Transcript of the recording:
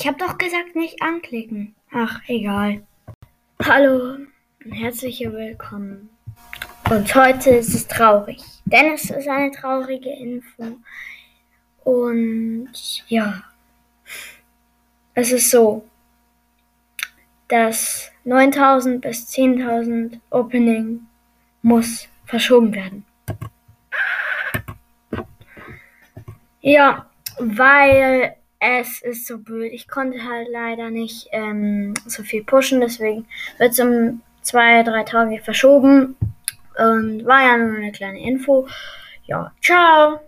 Ich habe doch gesagt, nicht anklicken. Ach, egal. Hallo und herzlich willkommen. Und heute ist es traurig, denn es ist eine traurige Info. Und ja, es ist so, dass 9000 bis 10.000 Opening muss verschoben werden. Ja, weil es ist so blöd. Ich konnte halt leider nicht ähm, so viel pushen, deswegen wird es um zwei, drei Tage verschoben. Und war ja nur eine kleine Info. Ja, ciao.